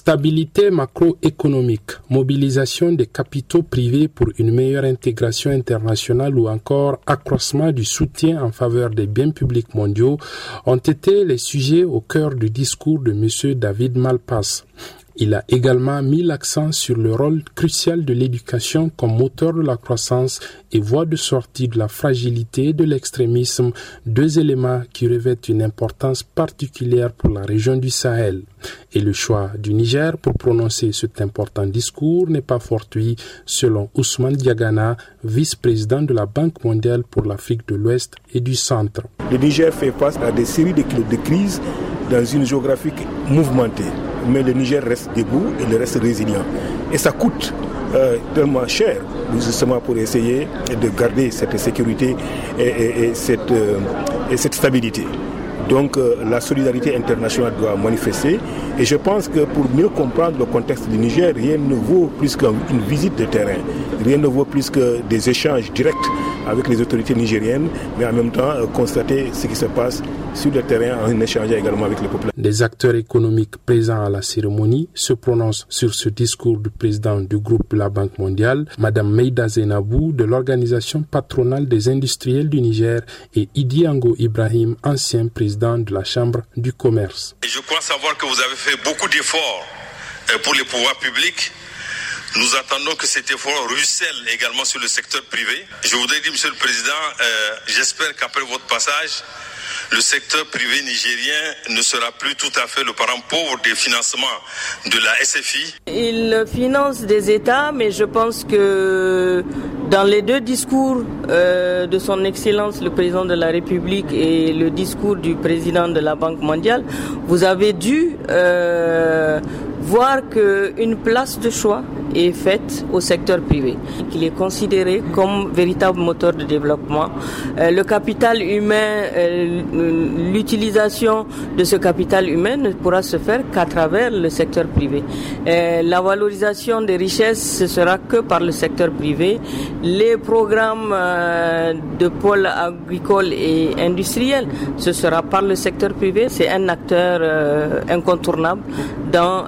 Stabilité macroéconomique, mobilisation des capitaux privés pour une meilleure intégration internationale ou encore accroissement du soutien en faveur des biens publics mondiaux ont été les sujets au cœur du discours de M. David Malpass. Il a également mis l'accent sur le rôle crucial de l'éducation comme moteur de la croissance et voie de sortie de la fragilité de l'extrémisme, deux éléments qui revêtent une importance particulière pour la région du Sahel. Et le choix du Niger pour prononcer cet important discours n'est pas fortuit, selon Ousmane Diagana, vice-président de la Banque mondiale pour l'Afrique de l'Ouest et du Centre. Le Niger fait face à des séries de crises dans une géographie mouvementée mais le Niger reste debout et il reste résilient. Et ça coûte euh, tellement cher, justement pour essayer de garder cette sécurité et, cette, euh, et cette stabilité. Donc euh, la solidarité internationale doit manifester et je pense que pour mieux comprendre le contexte du Niger, rien ne vaut plus qu'une visite de terrain, rien ne vaut plus que des échanges directs avec les autorités nigériennes, mais en même temps constater ce qui se passe sur le terrain en échangeant également avec les populations. Des acteurs économiques présents à la cérémonie se prononcent sur ce discours du président du groupe de la Banque mondiale, Madame Meida Zenabou de l'organisation patronale des industriels du Niger et Idi Ango Ibrahim, ancien président de la Chambre du commerce. je crois savoir que vous avez fait beaucoup d'efforts euh, pour les pouvoirs publics nous attendons que cet effort ruisselle également sur le secteur privé. Je voudrais dire, Monsieur le Président, euh, j'espère qu'après votre passage, le secteur privé nigérien ne sera plus tout à fait le parent pauvre des financements de la SFI. Il finance des États, mais je pense que dans les deux discours euh, de son Excellence le Président de la République et le discours du Président de la Banque mondiale, vous avez dû euh, voir qu'une place de choix est faite au secteur privé, qu'il est considéré comme véritable moteur de développement. Euh, le capital humain, euh, l'utilisation de ce capital humain ne pourra se faire qu'à travers le secteur privé. Euh, la valorisation des richesses, ce sera que par le secteur privé. Les programmes de pôle agricole et industriel, ce sera par le secteur privé. C'est un acteur incontournable dans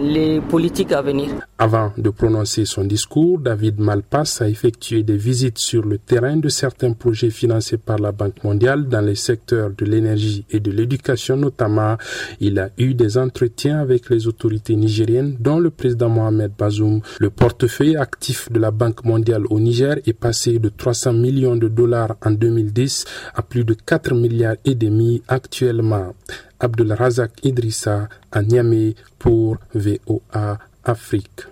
les politiques à venir. Avant de prononcer son discours, David Malpass a effectué des visites sur le terrain de certains projets financés par la Banque mondiale dans les secteurs de l'énergie et de l'éducation notamment. Il a eu des entretiens avec les autorités nigériennes dont le président Mohamed Bazoum. Le portefeuille actif de la Banque mondiale au Niger est passé de 300 millions de dollars en 2010 à plus de 4 milliards et demi actuellement. Abdul Razak Idrissa à Niamey pour VOA Afrique.